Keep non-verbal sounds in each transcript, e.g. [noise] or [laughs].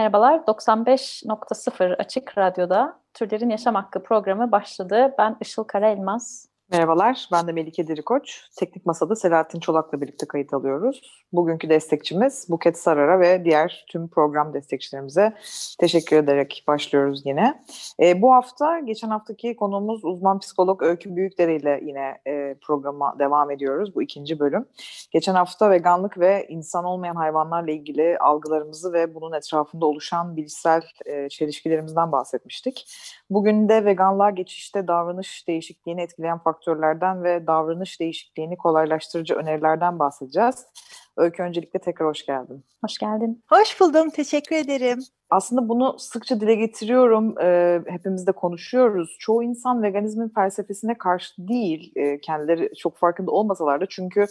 Merhabalar, 95.0 Açık Radyo'da Türlerin Yaşam Hakkı programı başladı. Ben Işıl Karaelmaz. Merhabalar, ben de Melike Dirikoç. Teknik Masa'da Selahattin Çolak'la birlikte kayıt alıyoruz. Bugünkü destekçimiz Buket Sarar'a ve diğer tüm program destekçilerimize teşekkür ederek başlıyoruz yine. E, bu hafta, geçen haftaki konuğumuz uzman psikolog Öykü Büyükdere ile yine e, programa devam ediyoruz. Bu ikinci bölüm. Geçen hafta veganlık ve insan olmayan hayvanlarla ilgili algılarımızı ve bunun etrafında oluşan bilişsel e, çelişkilerimizden bahsetmiştik. Bugün de veganlığa geçişte davranış değişikliğini etkileyen faktörlerden ve davranış değişikliğini kolaylaştırıcı önerilerden bahsedeceğiz. Öykü öncelikle tekrar hoş geldin. Hoş geldin. Hoş buldum, teşekkür ederim. Aslında bunu sıkça dile getiriyorum, e, hepimiz de konuşuyoruz. Çoğu insan veganizmin felsefesine karşı değil, e, kendileri çok farkında olmasalar da. Çünkü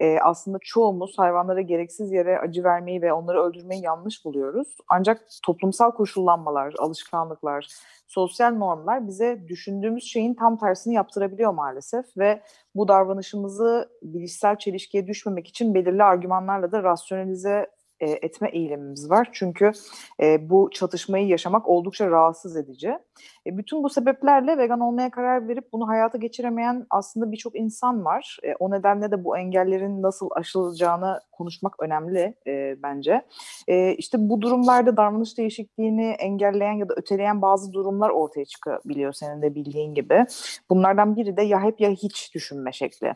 e, aslında çoğumuz hayvanlara gereksiz yere acı vermeyi ve onları öldürmeyi yanlış buluyoruz. Ancak toplumsal koşullanmalar, alışkanlıklar, sosyal normlar bize düşündüğümüz şeyin tam tersini yaptırabiliyor maalesef. Ve bu davranışımızı bilişsel çelişkiye düşmemek için belirli argümanlarla da rasyonelize e, etme eğilimimiz var. Çünkü e, bu çatışmayı yaşamak oldukça rahatsız edici. E, bütün bu sebeplerle vegan olmaya karar verip bunu hayata geçiremeyen aslında birçok insan var. E, o nedenle de bu engellerin nasıl aşılacağını konuşmak önemli e, bence. E, işte bu durumlarda davranış değişikliğini engelleyen ya da öteleyen bazı durumlar ortaya çıkabiliyor senin de bildiğin gibi. Bunlardan biri de ya hep ya hiç düşünme şekli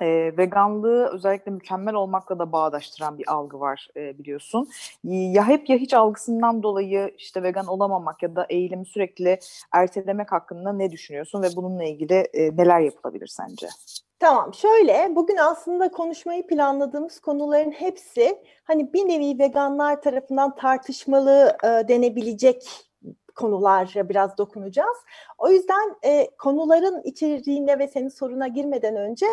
e, veganlığı özellikle mükemmel olmakla da bağdaştıran bir algı var e, biliyorsun. Ya hep ya hiç algısından dolayı işte vegan olamamak ya da eğilimi sürekli ertelemek hakkında ne düşünüyorsun ve bununla ilgili e, neler yapılabilir sence? Tamam, şöyle bugün aslında konuşmayı planladığımız konuların hepsi hani bir nevi veganlar tarafından tartışmalı e, denebilecek konulara biraz dokunacağız. O yüzden e, konuların içeriğine ve senin soruna girmeden önce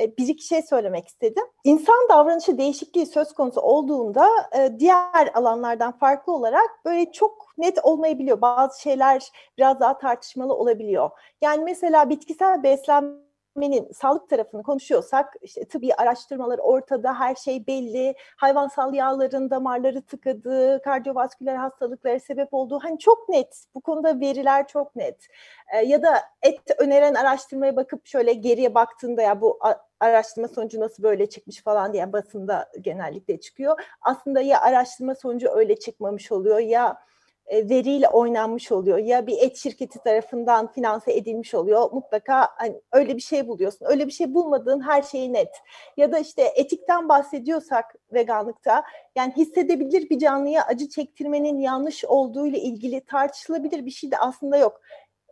e, bir iki şey söylemek istedim. İnsan davranışı değişikliği söz konusu olduğunda e, diğer alanlardan farklı olarak böyle çok net olmayabiliyor. Bazı şeyler biraz daha tartışmalı olabiliyor. Yani mesela bitkisel beslenme beslenmenin sağlık tarafını konuşuyorsak işte tıbbi araştırmalar ortada, her şey belli. Hayvansal yağların damarları tıkadığı, kardiyovasküler hastalıklara sebep olduğu hani çok net. Bu konuda veriler çok net. Ee, ya da et öneren araştırmaya bakıp şöyle geriye baktığında ya bu araştırma sonucu nasıl böyle çıkmış falan diye basında genellikle çıkıyor. Aslında ya araştırma sonucu öyle çıkmamış oluyor ya veriyle oynanmış oluyor. Ya bir et şirketi tarafından finanse edilmiş oluyor. Mutlaka hani öyle bir şey buluyorsun. Öyle bir şey bulmadığın her şey net. Ya da işte etikten bahsediyorsak veganlıkta yani hissedebilir bir canlıya acı çektirmenin yanlış olduğu ile ilgili tartışılabilir bir şey de aslında yok.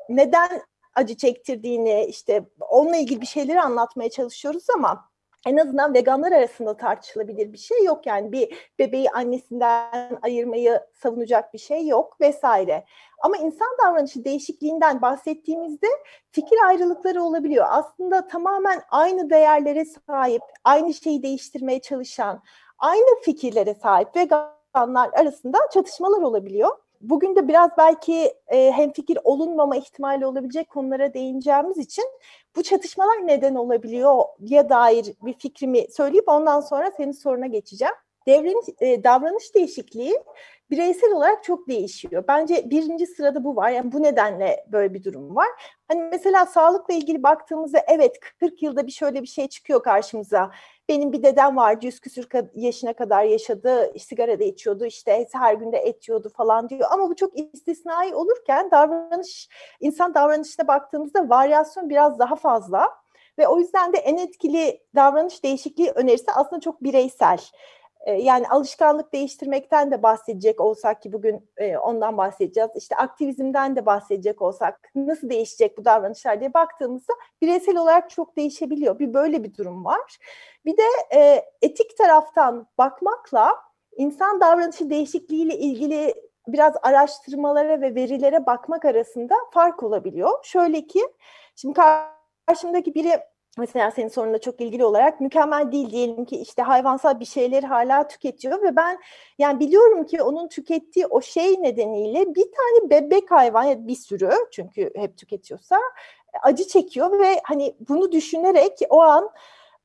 Neden acı çektirdiğini işte onunla ilgili bir şeyleri anlatmaya çalışıyoruz ama en azından veganlar arasında tartışılabilir bir şey yok. Yani bir bebeği annesinden ayırmayı savunacak bir şey yok vesaire. Ama insan davranışı değişikliğinden bahsettiğimizde fikir ayrılıkları olabiliyor. Aslında tamamen aynı değerlere sahip, aynı şeyi değiştirmeye çalışan, aynı fikirlere sahip veganlar arasında çatışmalar olabiliyor. Bugün de biraz belki e, hemfikir olunmama ihtimali olabilecek konulara değineceğimiz için bu çatışmalar neden olabiliyor ya dair bir fikrimi söyleyip ondan sonra senin soruna geçeceğim. Devrin, e, davranış değişikliği bireysel olarak çok değişiyor. Bence birinci sırada bu var. Yani bu nedenle böyle bir durum var. Hani mesela sağlıkla ilgili baktığımızda evet 40 yılda bir şöyle bir şey çıkıyor karşımıza. Benim bir dedem vardı yüz küsür yaşına kadar yaşadı, sigara da içiyordu, işte her günde et yiyordu falan diyor. Ama bu çok istisnai olurken davranış, insan davranışına baktığımızda varyasyon biraz daha fazla. Ve o yüzden de en etkili davranış değişikliği önerisi aslında çok bireysel. Ee, yani alışkanlık değiştirmekten de bahsedecek olsak ki bugün e, ondan bahsedeceğiz. İşte aktivizmden de bahsedecek olsak nasıl değişecek bu davranışlar diye baktığımızda bireysel olarak çok değişebiliyor. Bir böyle bir durum var. Bir de e, etik taraftan bakmakla insan davranışı değişikliğiyle ilgili biraz araştırmalara ve verilere bakmak arasında fark olabiliyor. Şöyle ki şimdi karşımdaki biri mesela senin sorunla çok ilgili olarak mükemmel değil diyelim ki işte hayvansal bir şeyleri hala tüketiyor ve ben yani biliyorum ki onun tükettiği o şey nedeniyle bir tane bebek hayvan ya bir sürü çünkü hep tüketiyorsa acı çekiyor ve hani bunu düşünerek o an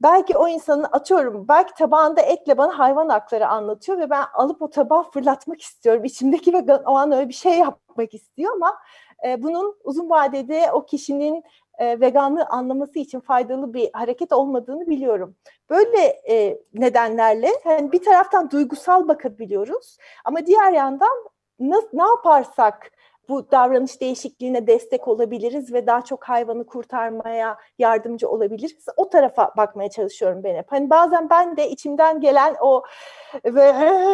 belki o insanın atıyorum belki tabağında etle bana hayvan hakları anlatıyor ve ben alıp o tabağı fırlatmak istiyorum. İçimdeki ve o an öyle bir şey yapmak istiyor ama bunun uzun vadede o kişinin e, veganlığı anlaması için faydalı bir hareket olmadığını biliyorum. Böyle e, nedenlerle hani bir taraftan duygusal bakabiliyoruz ama diğer yandan nasıl, ne yaparsak bu davranış değişikliğine destek olabiliriz ve daha çok hayvanı kurtarmaya yardımcı olabiliriz. O tarafa bakmaya çalışıyorum ben hep. Hani bazen ben de içimden gelen o ve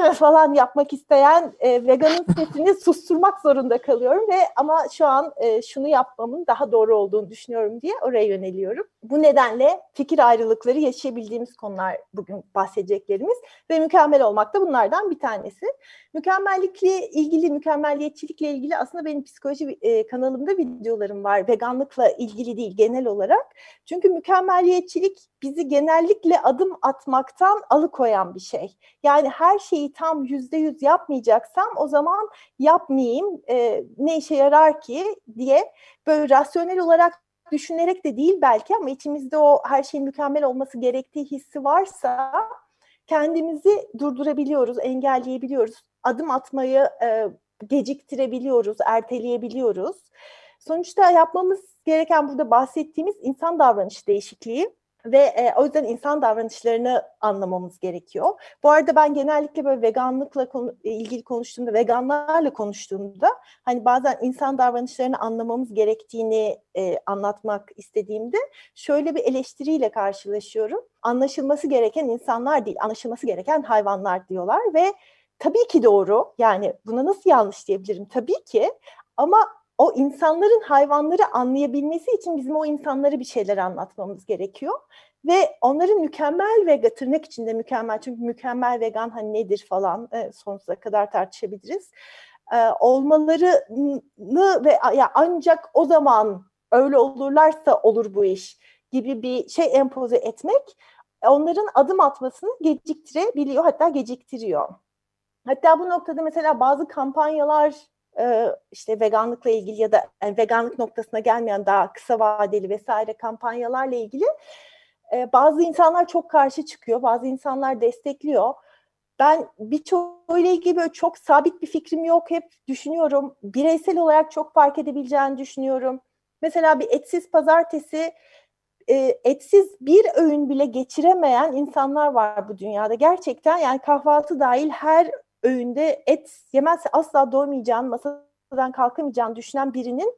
[laughs] falan yapmak isteyen e, veganın [laughs] sesini susturmak zorunda kalıyorum ve ama şu an e, şunu yapmamın daha doğru olduğunu düşünüyorum diye oraya yöneliyorum. Bu nedenle fikir ayrılıkları yaşayabildiğimiz konular bugün bahsedeceklerimiz ve mükemmel olmak da bunlardan bir tanesi. Mükemmellikle ilgili, mükemmelliyetçilikle ilgili aslında benim psikoloji e, kanalımda videolarım var. Veganlıkla ilgili değil genel olarak. Çünkü mükemmelliyetçilik bizi genellikle adım atmaktan alıkoyan bir şey. Yani her şeyi tam yüzde yüz yapmayacaksam o zaman yapmayayım e, ne işe yarar ki diye böyle rasyonel olarak düşünerek de değil belki ama içimizde o her şeyin mükemmel olması gerektiği hissi varsa kendimizi durdurabiliyoruz, engelleyebiliyoruz. Adım atmayı e, geciktirebiliyoruz, erteleyebiliyoruz. Sonuçta yapmamız gereken burada bahsettiğimiz insan davranış değişikliği ve e, o yüzden insan davranışlarını anlamamız gerekiyor. Bu arada ben genellikle böyle veganlıkla konu, ilgili konuştuğumda, veganlarla konuştuğumda hani bazen insan davranışlarını anlamamız gerektiğini e, anlatmak istediğimde şöyle bir eleştiriyle karşılaşıyorum. Anlaşılması gereken insanlar değil, anlaşılması gereken hayvanlar diyorlar ve tabii ki doğru. Yani buna nasıl yanlış diyebilirim? Tabii ki ama o insanların hayvanları anlayabilmesi için bizim o insanlara bir şeyler anlatmamız gerekiyor. Ve onların mükemmel ve tırnak içinde mükemmel çünkü mükemmel vegan hani nedir falan e, sonsuza kadar tartışabiliriz. E, olmalarını ve ya ancak o zaman öyle olurlarsa olur bu iş gibi bir şey empoze etmek onların adım atmasını geciktirebiliyor hatta geciktiriyor. Hatta bu noktada mesela bazı kampanyalar işte veganlıkla ilgili ya da veganlık noktasına gelmeyen daha kısa vadeli vesaire kampanyalarla ilgili bazı insanlar çok karşı çıkıyor, bazı insanlar destekliyor. Ben birçoğuyla ilgili böyle çok sabit bir fikrim yok. Hep düşünüyorum. Bireysel olarak çok fark edebileceğini düşünüyorum. Mesela bir etsiz pazartesi etsiz bir öğün bile geçiremeyen insanlar var bu dünyada. Gerçekten yani kahvaltı dahil her öğünde et yemezse asla doymayacağını, masadan kalkamayacağını düşünen birinin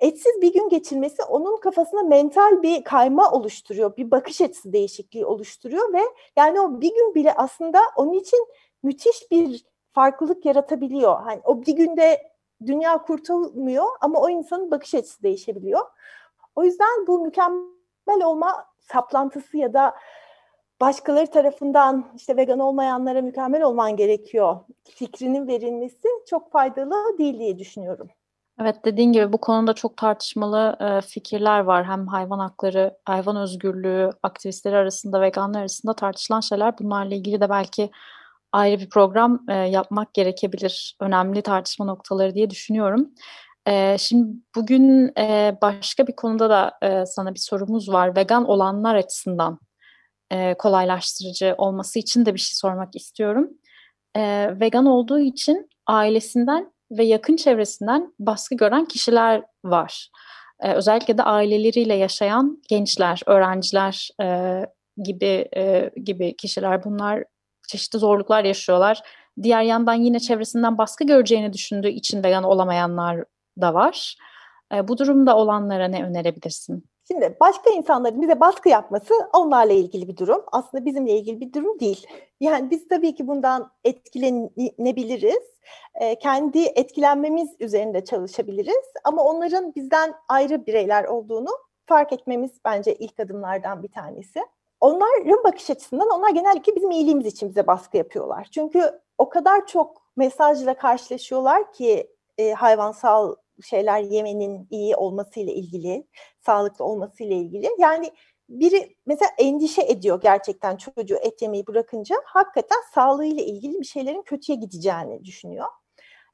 etsiz bir gün geçirmesi onun kafasına mental bir kayma oluşturuyor. Bir bakış açısı değişikliği oluşturuyor ve yani o bir gün bile aslında onun için müthiş bir farklılık yaratabiliyor. Hani o bir günde dünya kurtulmuyor ama o insanın bakış açısı değişebiliyor. O yüzden bu mükemmel olma saplantısı ya da başkaları tarafından işte vegan olmayanlara mükemmel olman gerekiyor fikrinin verilmesi çok faydalı değil diye düşünüyorum. Evet dediğin gibi bu konuda çok tartışmalı e, fikirler var. Hem hayvan hakları, hayvan özgürlüğü aktivistleri arasında, veganlar arasında tartışılan şeyler. Bunlarla ilgili de belki ayrı bir program e, yapmak gerekebilir. Önemli tartışma noktaları diye düşünüyorum. E, şimdi bugün e, başka bir konuda da e, sana bir sorumuz var. Vegan olanlar açısından e, kolaylaştırıcı olması için de bir şey sormak istiyorum. E, vegan olduğu için ailesinden ve yakın çevresinden baskı gören kişiler var. E, özellikle de aileleriyle yaşayan gençler, öğrenciler e, gibi e, gibi kişiler bunlar çeşitli zorluklar yaşıyorlar. Diğer yandan yine çevresinden baskı göreceğini düşündüğü için vegan olamayanlar da var. E, bu durumda olanlara ne önerebilirsin? Şimdi başka insanların bize baskı yapması onlarla ilgili bir durum. Aslında bizimle ilgili bir durum değil. [laughs] Yani biz tabii ki bundan etkilenebiliriz. E, kendi etkilenmemiz üzerinde çalışabiliriz. Ama onların bizden ayrı bireyler olduğunu fark etmemiz bence ilk adımlardan bir tanesi. Onların bakış açısından onlar genellikle bizim iyiliğimiz için bize baskı yapıyorlar. Çünkü o kadar çok mesajla karşılaşıyorlar ki e, hayvansal şeyler yemenin iyi olmasıyla ilgili, sağlıklı olmasıyla ilgili. Yani biri mesela endişe ediyor gerçekten çocuğu et yemeyi bırakınca hakikaten sağlığıyla ilgili bir şeylerin kötüye gideceğini düşünüyor.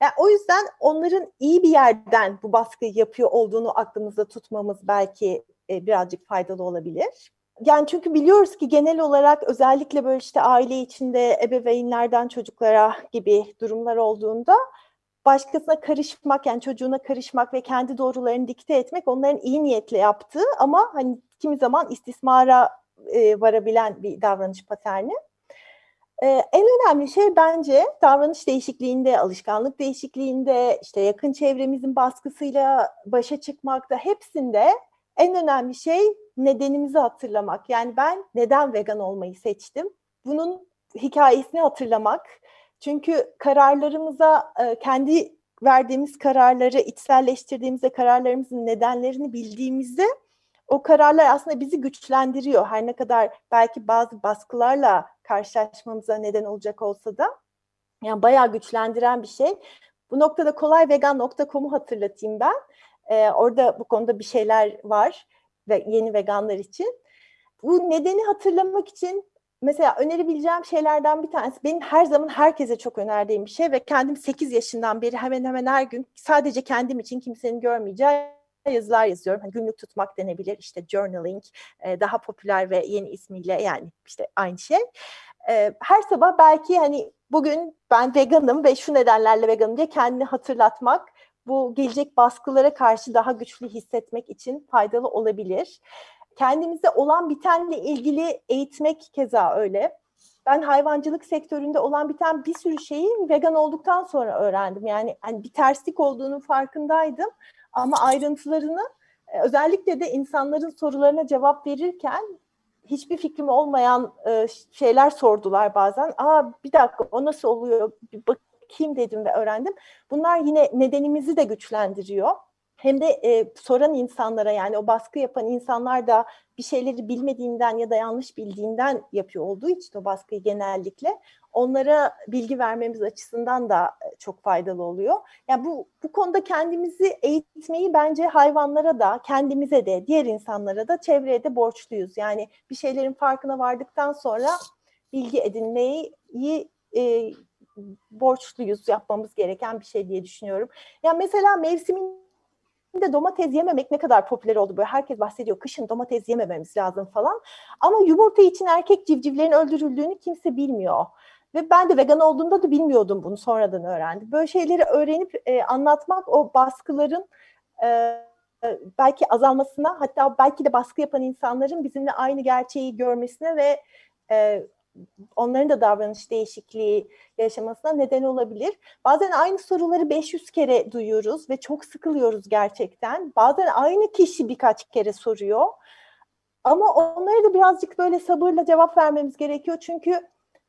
Yani o yüzden onların iyi bir yerden bu baskıyı yapıyor olduğunu aklımızda tutmamız belki e, birazcık faydalı olabilir. Yani çünkü biliyoruz ki genel olarak özellikle böyle işte aile içinde ebeveynlerden çocuklara gibi durumlar olduğunda başkasına karışmak yani çocuğuna karışmak ve kendi doğrularını dikte etmek onların iyi niyetle yaptığı ama hani kimi zaman istismara e, varabilen bir davranış paterni. E, en önemli şey bence davranış değişikliğinde, alışkanlık değişikliğinde, işte yakın çevremizin baskısıyla başa çıkmakta hepsinde en önemli şey nedenimizi hatırlamak. Yani ben neden vegan olmayı seçtim? Bunun hikayesini hatırlamak. Çünkü kararlarımıza e, kendi verdiğimiz kararları içselleştirdiğimizde kararlarımızın nedenlerini bildiğimizde o kararlar aslında bizi güçlendiriyor. Her ne kadar belki bazı baskılarla karşılaşmamıza neden olacak olsa da yani bayağı güçlendiren bir şey. Bu noktada kolayvegan.com'u hatırlatayım ben. Ee, orada bu konuda bir şeyler var ve yeni veganlar için. Bu nedeni hatırlamak için mesela önerebileceğim şeylerden bir tanesi benim her zaman herkese çok önerdiğim bir şey ve kendim 8 yaşından beri hemen hemen her gün sadece kendim için kimsenin görmeyeceği yazılar yazıyorum. Hani günlük tutmak denebilir. İşte journaling daha popüler ve yeni ismiyle yani işte aynı şey. Her sabah belki hani bugün ben veganım ve şu nedenlerle veganım diye kendini hatırlatmak bu gelecek baskılara karşı daha güçlü hissetmek için faydalı olabilir. Kendimizde olan bitenle ilgili eğitmek keza öyle. Ben hayvancılık sektöründe olan biten bir sürü şeyi vegan olduktan sonra öğrendim. Yani hani bir terslik olduğunu farkındaydım ama ayrıntılarını e, özellikle de insanların sorularına cevap verirken hiçbir fikrim olmayan e, şeyler sordular bazen. Aa bir dakika o nasıl oluyor? Bir bakayım dedim ve öğrendim. Bunlar yine nedenimizi de güçlendiriyor. Hem de e, soran insanlara yani o baskı yapan insanlar da bir şeyleri bilmediğinden ya da yanlış bildiğinden yapıyor olduğu için o baskıyı genellikle onlara bilgi vermemiz açısından da çok faydalı oluyor. Yani bu bu konuda kendimizi eğitmeyi bence hayvanlara da, kendimize de, diğer insanlara da, çevreye de borçluyuz. Yani bir şeylerin farkına vardıktan sonra bilgi edinmeyi e, borçluyuz, yapmamız gereken bir şey diye düşünüyorum. Yani mesela mevsimin de domates yememek ne kadar popüler oldu böyle herkes bahsediyor kışın domates yemememiz lazım falan ama yumurta için erkek civcivlerin öldürüldüğünü kimse bilmiyor. Ve ben de vegan olduğumda da bilmiyordum bunu sonradan öğrendim. Böyle şeyleri öğrenip e, anlatmak o baskıların e, belki azalmasına hatta belki de baskı yapan insanların bizimle aynı gerçeği görmesine ve e, onların da davranış değişikliği yaşamasına neden olabilir. Bazen aynı soruları 500 kere duyuyoruz ve çok sıkılıyoruz gerçekten. Bazen aynı kişi birkaç kere soruyor. Ama onlara da birazcık böyle sabırla cevap vermemiz gerekiyor. Çünkü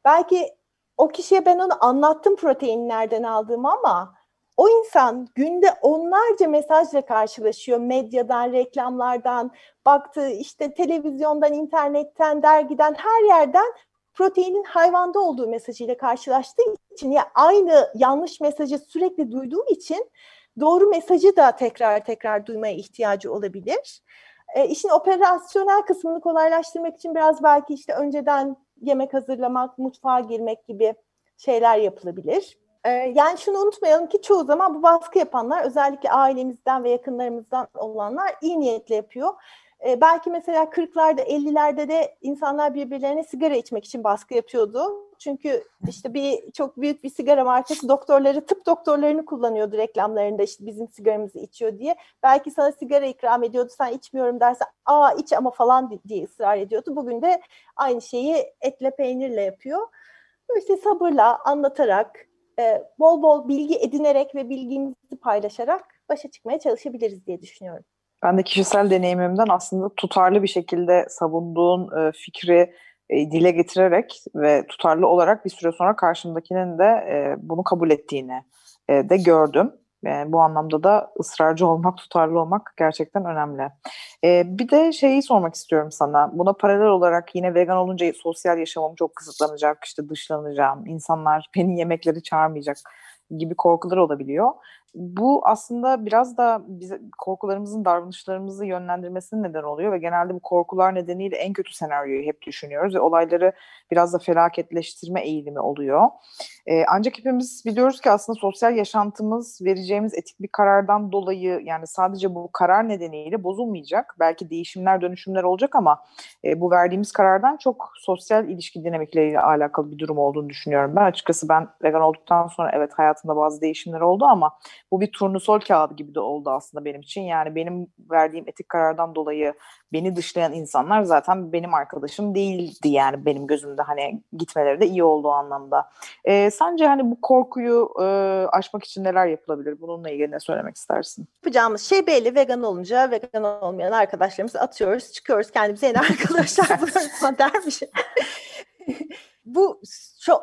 belki o kişiye ben onu anlattım protein nereden aldığımı ama o insan günde onlarca mesajla karşılaşıyor. Medyadan, reklamlardan, baktığı işte televizyondan, internetten, dergiden her yerden proteinin hayvanda olduğu mesajıyla karşılaştığı için ya yani aynı yanlış mesajı sürekli duyduğu için doğru mesajı da tekrar tekrar duymaya ihtiyacı olabilir. E, işin operasyonel kısmını kolaylaştırmak için biraz belki işte önceden yemek hazırlamak, mutfağa girmek gibi şeyler yapılabilir. E, yani şunu unutmayalım ki çoğu zaman bu baskı yapanlar özellikle ailemizden ve yakınlarımızdan olanlar iyi niyetle yapıyor. E, belki mesela 40'larda 50'lerde de insanlar birbirlerine sigara içmek için baskı yapıyordu. Çünkü işte bir çok büyük bir sigara markası doktorları tıp doktorlarını kullanıyordu reklamlarında işte bizim sigaramızı içiyor diye. Belki sana sigara ikram ediyordu sen içmiyorum dersen aa iç ama falan diye ısrar ediyordu. Bugün de aynı şeyi etle peynirle yapıyor. İşte sabırla anlatarak e, bol bol bilgi edinerek ve bilgimizi paylaşarak başa çıkmaya çalışabiliriz diye düşünüyorum. Ben de kişisel deneyimimden aslında tutarlı bir şekilde savunduğun e, fikri e, dile getirerek ve tutarlı olarak bir süre sonra karşımdakinin de e, bunu kabul ettiğini e, de gördüm. Yani bu anlamda da ısrarcı olmak, tutarlı olmak gerçekten önemli. Ee, bir de şeyi sormak istiyorum sana. Buna paralel olarak yine vegan olunca sosyal yaşamım çok kısıtlanacak, işte dışlanacağım, insanlar beni yemekleri çağırmayacak gibi korkular olabiliyor bu aslında biraz da bize korkularımızın davranışlarımızı yönlendirmesinin neden oluyor ve genelde bu korkular nedeniyle en kötü senaryoyu hep düşünüyoruz ve olayları biraz da felaketleştirme eğilimi oluyor. Ee, ancak hepimiz biliyoruz ki aslında sosyal yaşantımız vereceğimiz etik bir karardan dolayı yani sadece bu karar nedeniyle bozulmayacak. Belki değişimler, dönüşümler olacak ama e, bu verdiğimiz karardan çok sosyal ilişki dinamikleriyle alakalı bir durum olduğunu düşünüyorum. Ben açıkçası ben vegan olduktan sonra evet hayatımda bazı değişimler oldu ama bu bir turnusol kağıdı gibi de oldu aslında benim için. Yani benim verdiğim etik karardan dolayı beni dışlayan insanlar zaten benim arkadaşım değildi yani benim gözümde hani gitmeleri de iyi oldu o anlamda. E, sence hani bu korkuyu e, aşmak için neler yapılabilir? Bununla ilgili ne söylemek istersin? Yapacağımız şey belli. Vegan olunca vegan olmayan arkadaşlarımızı atıyoruz, çıkıyoruz kendimize yeni arkadaşlar [laughs] buluyoruz dermiş. bu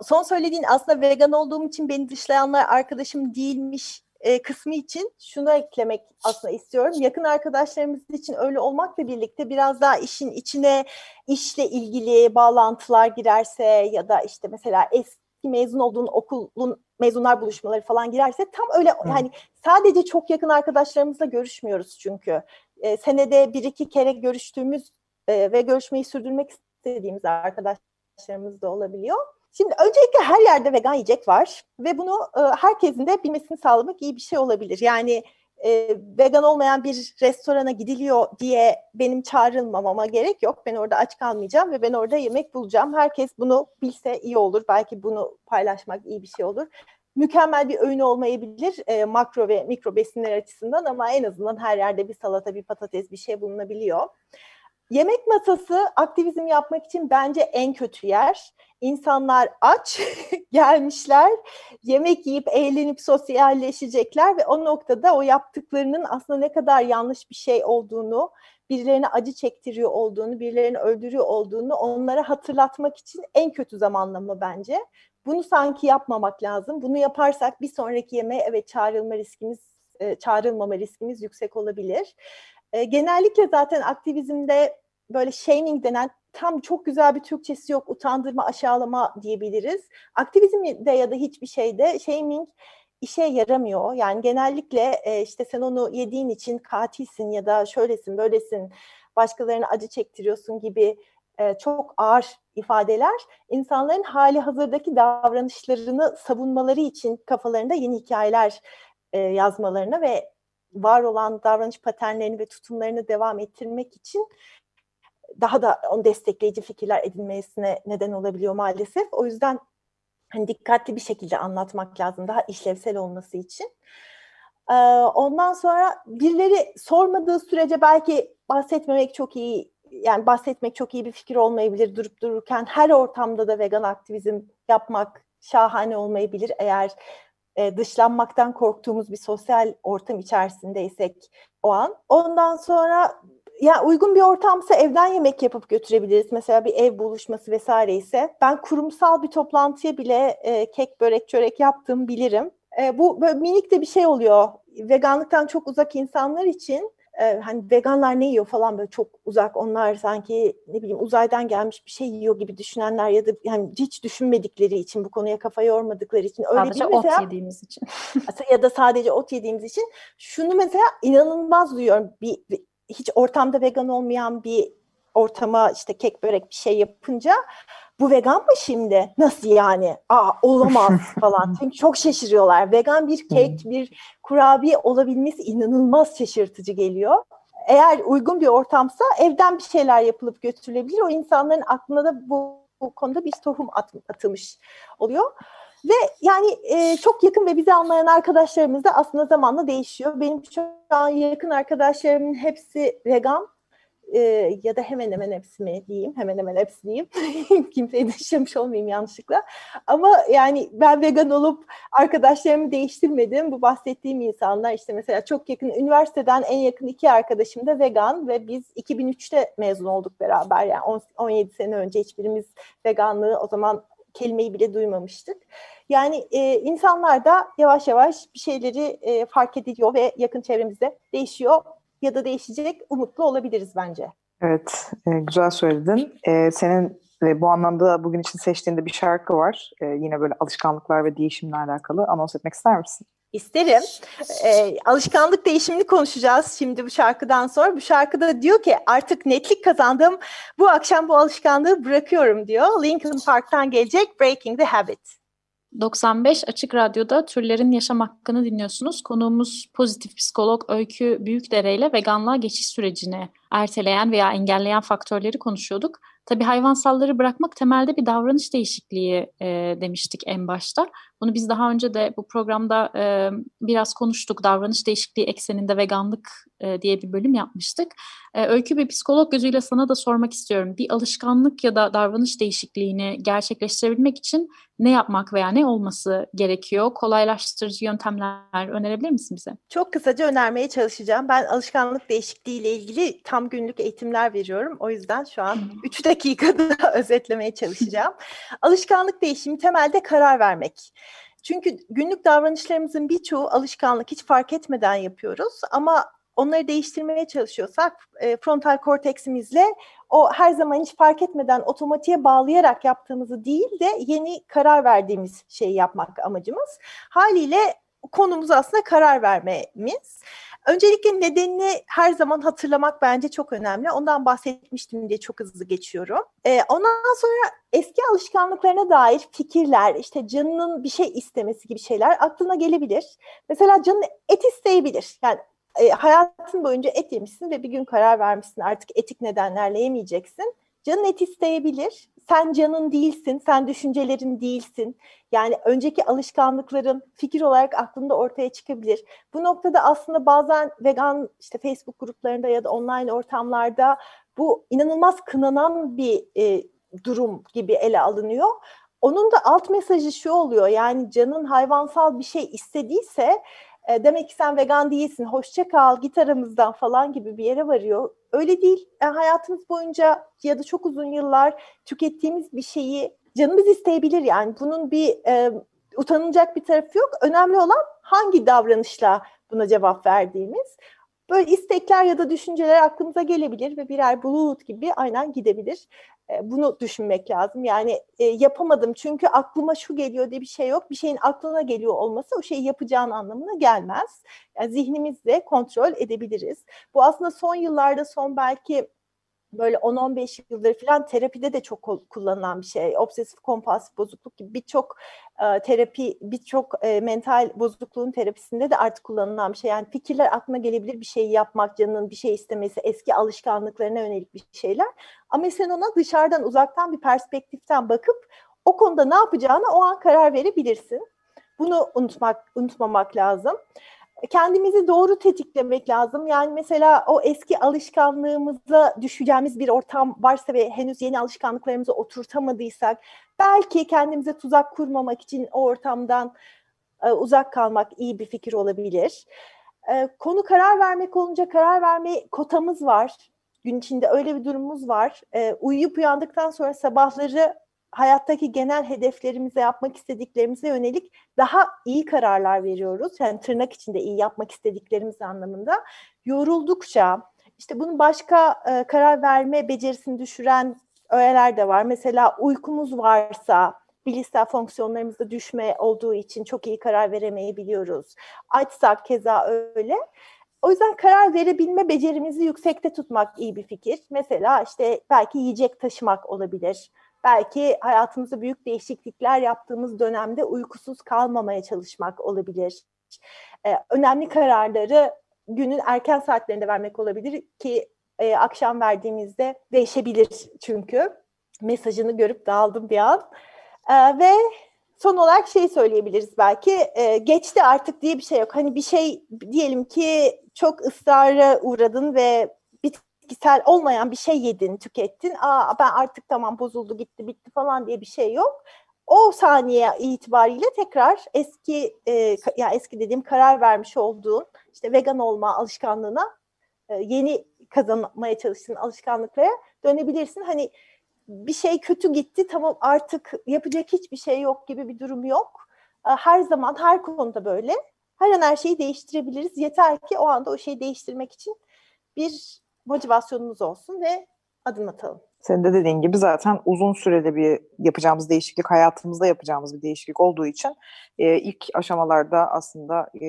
son söylediğin aslında vegan olduğum için beni dışlayanlar arkadaşım değilmiş e, kısmı için şunu eklemek aslında istiyorum. Yakın arkadaşlarımız için öyle olmakla birlikte biraz daha işin içine işle ilgili bağlantılar girerse ya da işte mesela eski mezun olduğun okulun mezunlar buluşmaları falan girerse tam öyle Hı. yani sadece çok yakın arkadaşlarımızla görüşmüyoruz çünkü. E, senede bir iki kere görüştüğümüz e, ve görüşmeyi sürdürmek istediğimiz arkadaşlarımız da olabiliyor. Şimdi öncelikle her yerde vegan yiyecek var ve bunu e, herkesin de bilmesini sağlamak iyi bir şey olabilir. Yani e, vegan olmayan bir restorana gidiliyor diye benim çağrılmamama gerek yok. Ben orada aç kalmayacağım ve ben orada yemek bulacağım. Herkes bunu bilse iyi olur. Belki bunu paylaşmak iyi bir şey olur. Mükemmel bir öğün olmayabilir e, makro ve mikro besinler açısından ama en azından her yerde bir salata, bir patates, bir şey bulunabiliyor. Yemek masası aktivizm yapmak için bence en kötü yer. İnsanlar aç [laughs] gelmişler, yemek yiyip eğlenip sosyalleşecekler ve o noktada o yaptıklarının aslında ne kadar yanlış bir şey olduğunu, birilerine acı çektiriyor olduğunu, birilerini öldürüyor olduğunu onlara hatırlatmak için en kötü zamanlama bence. Bunu sanki yapmamak lazım. Bunu yaparsak bir sonraki yemeğe evet çağrılma riskimiz, e, çağrılmama riskimiz yüksek olabilir. E, genellikle zaten aktivizmde böyle shaming denen tam çok güzel bir Türkçesi yok. Utandırma, aşağılama diyebiliriz. Aktivizmde ya da hiçbir şeyde shaming işe yaramıyor. Yani genellikle e, işte sen onu yediğin için katilsin ya da şöylesin, böylesin, başkalarına acı çektiriyorsun gibi e, çok ağır ifadeler insanların hali hazırdaki davranışlarını savunmaları için kafalarında yeni hikayeler e, yazmalarına ve var olan davranış paternlerini ve tutumlarını devam ettirmek için daha da onu destekleyici fikirler edinmesine neden olabiliyor maalesef. O yüzden hani dikkatli bir şekilde anlatmak lazım daha işlevsel olması için. Ee, ondan sonra birileri sormadığı sürece belki bahsetmemek çok iyi yani bahsetmek çok iyi bir fikir olmayabilir durup dururken her ortamda da vegan aktivizm yapmak şahane olmayabilir eğer e, dışlanmaktan korktuğumuz bir sosyal ortam içerisindeysek o an. Ondan sonra ya uygun bir ortamsa evden yemek yapıp götürebiliriz. Mesela bir ev buluşması vesaire ise. Ben kurumsal bir toplantıya bile e, kek, börek, çörek yaptım bilirim. E, bu böyle minik de bir şey oluyor. Veganlıktan çok uzak insanlar için e, hani veganlar ne yiyor falan böyle çok uzak. Onlar sanki ne bileyim uzaydan gelmiş bir şey yiyor gibi düşünenler ya da yani hiç düşünmedikleri için bu konuya kafa yormadıkları için öyle sadece bir mesela, ot yediğimiz için [laughs] ya da sadece ot yediğimiz için şunu mesela inanılmaz duyuyorum. Bir, bir hiç ortamda vegan olmayan bir ortama işte kek börek bir şey yapınca bu vegan mı şimdi? Nasıl yani? Aa olamaz [laughs] falan. Çünkü çok şaşırıyorlar. Vegan bir kek, bir kurabiye olabilmesi inanılmaz şaşırtıcı geliyor. Eğer uygun bir ortamsa evden bir şeyler yapılıp götürülebilir. O insanların aklına da bu, bu konuda bir tohum at, atılmış oluyor. Ve yani e, çok yakın ve bizi anlayan arkadaşlarımız da aslında zamanla değişiyor. Benim şu an yakın arkadaşlarımın hepsi vegan e, ya da hemen hemen hepsi mi diyeyim, hemen hemen hepsi diyeyim. [laughs] Kimseyi dışlamış olmayayım yanlışlıkla. Ama yani ben vegan olup arkadaşlarımı değiştirmedim. Bu bahsettiğim insanlar işte mesela çok yakın, üniversiteden en yakın iki arkadaşım da vegan ve biz 2003'te mezun olduk beraber. Yani 17 sene önce hiçbirimiz veganlığı o zaman kelimeyi bile duymamıştık. Yani e, insanlar da yavaş yavaş bir şeyleri e, fark ediyor ve yakın çevremizde değişiyor ya da değişecek umutlu olabiliriz bence. Evet, e, güzel söyledin. E, senin e, bu anlamda bugün için seçtiğinde bir şarkı var. E, yine böyle alışkanlıklar ve değişimle alakalı. Anons etmek ister misin? İsterim. E, alışkanlık değişimini konuşacağız şimdi bu şarkıdan sonra. Bu şarkıda diyor ki artık netlik kazandım. Bu akşam bu alışkanlığı bırakıyorum diyor. Linkin Park'tan gelecek Breaking the Habit. 95 Açık Radyo'da Türlerin Yaşam Hakkını dinliyorsunuz. Konuğumuz pozitif psikolog Öykü Büyükdere ile veganlığa geçiş sürecini erteleyen veya engelleyen faktörleri konuşuyorduk. Tabii hayvansalları bırakmak temelde bir davranış değişikliği e, demiştik en başta. Bunu biz daha önce de bu programda e, biraz konuştuk. Davranış değişikliği ekseninde veganlık e, diye bir bölüm yapmıştık. E, öykü bir psikolog gözüyle sana da sormak istiyorum. Bir alışkanlık ya da davranış değişikliğini gerçekleştirebilmek için ne yapmak veya ne olması gerekiyor? Kolaylaştırıcı yöntemler önerebilir misin bize? Çok kısaca önermeye çalışacağım. Ben alışkanlık değişikliği ile ilgili tam günlük eğitimler veriyorum. O yüzden şu an 3 [laughs] dakikada özetlemeye çalışacağım. Alışkanlık değişimi temelde karar vermek. Çünkü günlük davranışlarımızın birçoğu alışkanlık hiç fark etmeden yapıyoruz ama onları değiştirmeye çalışıyorsak e, frontal korteksimizle o her zaman hiç fark etmeden otomatiğe bağlayarak yaptığımızı değil de yeni karar verdiğimiz şeyi yapmak amacımız. Haliyle konumuz aslında karar vermemiz. Öncelikle nedenini her zaman hatırlamak bence çok önemli. Ondan bahsetmiştim diye çok hızlı geçiyorum. Ee, ondan sonra eski alışkanlıklarına dair fikirler, işte canının bir şey istemesi gibi şeyler aklına gelebilir. Mesela canın et isteyebilir. Yani e, hayatın boyunca et yemişsin ve bir gün karar vermişsin artık etik nedenlerle yemeyeceksin. Canın et isteyebilir. Sen canın değilsin, sen düşüncelerin değilsin. Yani önceki alışkanlıkların fikir olarak aklında ortaya çıkabilir. Bu noktada aslında bazen vegan işte Facebook gruplarında ya da online ortamlarda bu inanılmaz kınanan bir e, durum gibi ele alınıyor. Onun da alt mesajı şu oluyor yani canın hayvansal bir şey istediyse e, demek ki sen vegan değilsin, hoşça kal, git aramızdan falan gibi bir yere varıyor. Öyle değil. E, hayatımız boyunca ya da çok uzun yıllar tükettiğimiz bir şeyi canımız isteyebilir yani. Bunun bir e, utanılacak bir tarafı yok. Önemli olan hangi davranışla buna cevap verdiğimiz. Böyle istekler ya da düşünceler aklımıza gelebilir ve birer bulut gibi aynen gidebilir. Bunu düşünmek lazım. Yani e, yapamadım çünkü aklıma şu geliyor diye bir şey yok. Bir şeyin aklına geliyor olması o şeyi yapacağın anlamına gelmez. Yani zihnimizle kontrol edebiliriz. Bu aslında son yıllarda son belki böyle 10-15 yıldır falan terapide de çok kullanılan bir şey. Obsesif kompulsif bozukluk gibi birçok e, terapi, birçok e, mental bozukluğun terapisinde de artık kullanılan bir şey. Yani fikirler aklına gelebilir bir şeyi yapmak, canının bir şey istemesi, eski alışkanlıklarına yönelik bir şeyler. Ama sen ona dışarıdan, uzaktan bir perspektiften bakıp o konuda ne yapacağını o an karar verebilirsin. Bunu unutmak, unutmamak lazım kendimizi doğru tetiklemek lazım. Yani mesela o eski alışkanlığımıza düşeceğimiz bir ortam varsa ve henüz yeni alışkanlıklarımızı oturtamadıysak belki kendimize tuzak kurmamak için o ortamdan e, uzak kalmak iyi bir fikir olabilir. E, konu karar vermek olunca karar verme kotamız var. Gün içinde öyle bir durumumuz var. E, uyuyup uyandıktan sonra sabahları hayattaki genel hedeflerimize, yapmak istediklerimize yönelik daha iyi kararlar veriyoruz. Yani tırnak içinde iyi yapmak istediklerimiz anlamında. Yoruldukça, işte bunun başka e, karar verme becerisini düşüren öğeler de var. Mesela uykumuz varsa, bilişsel fonksiyonlarımızda düşme olduğu için çok iyi karar veremeyebiliyoruz. Açsak keza öyle. O yüzden karar verebilme becerimizi yüksekte tutmak iyi bir fikir. Mesela işte belki yiyecek taşımak olabilir belki hayatımızda büyük değişiklikler yaptığımız dönemde uykusuz kalmamaya çalışmak olabilir. Ee, önemli kararları günün erken saatlerinde vermek olabilir ki e, akşam verdiğimizde değişebilir çünkü. Mesajını görüp dağıldım bir an. Ee, ve son olarak şey söyleyebiliriz belki e, geçti artık diye bir şey yok. Hani bir şey diyelim ki çok ısrara uğradın ve bitkisel olmayan bir şey yedin, tükettin. Aa ben artık tamam bozuldu, gitti, bitti falan diye bir şey yok. O saniye itibariyle tekrar eski e, ya eski dediğim karar vermiş olduğun işte vegan olma alışkanlığına e, yeni kazanmaya çalıştığın alışkanlıklara dönebilirsin. Hani bir şey kötü gitti tamam artık yapacak hiçbir şey yok gibi bir durum yok. Her zaman her konuda böyle. Her an her şeyi değiştirebiliriz. Yeter ki o anda o şeyi değiştirmek için bir motivasyonumuz olsun ve adım atalım. Senin de dediğin gibi zaten uzun sürede bir yapacağımız değişiklik, hayatımızda yapacağımız bir değişiklik olduğu için e, ilk aşamalarda aslında e,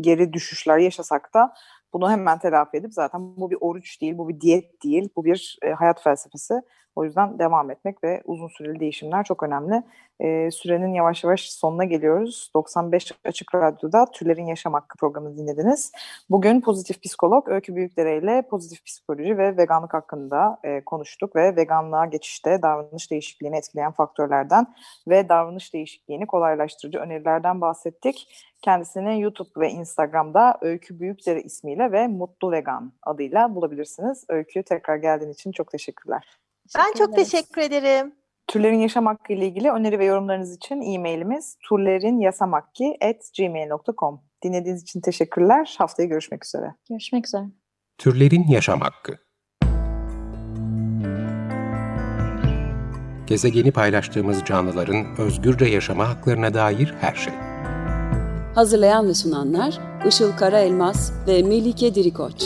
geri düşüşler yaşasak da bunu hemen telafi edip zaten bu bir oruç değil, bu bir diyet değil, bu bir e, hayat felsefesi. O yüzden devam etmek ve uzun süreli değişimler çok önemli. E, sürenin yavaş yavaş sonuna geliyoruz. 95 Açık Radyo'da Türlerin Yaşam Hakkı programını dinlediniz. Bugün pozitif psikolog Öykü Büyükdere ile pozitif psikoloji ve veganlık hakkında e, konuştuk ve veganlığa geçişte davranış değişikliğini etkileyen faktörlerden ve davranış değişikliğini kolaylaştırıcı önerilerden bahsettik. Kendisini YouTube ve Instagram'da Öykü Büyükdere ismiyle ve Mutlu Vegan adıyla bulabilirsiniz. Öykü tekrar geldiğin için çok teşekkürler. Ben çok teşekkür ederim. Türlerin yaşam hakkı ile ilgili öneri ve yorumlarınız için e-mailimiz turlerinyasamakki.gmail.com Dinlediğiniz için teşekkürler. Haftaya görüşmek üzere. Görüşmek üzere. Türlerin Yaşam Hakkı Gezegeni paylaştığımız canlıların özgürce yaşama haklarına dair her şey. Hazırlayan ve sunanlar Işıl Karaelmaz ve Melike Dirikoç.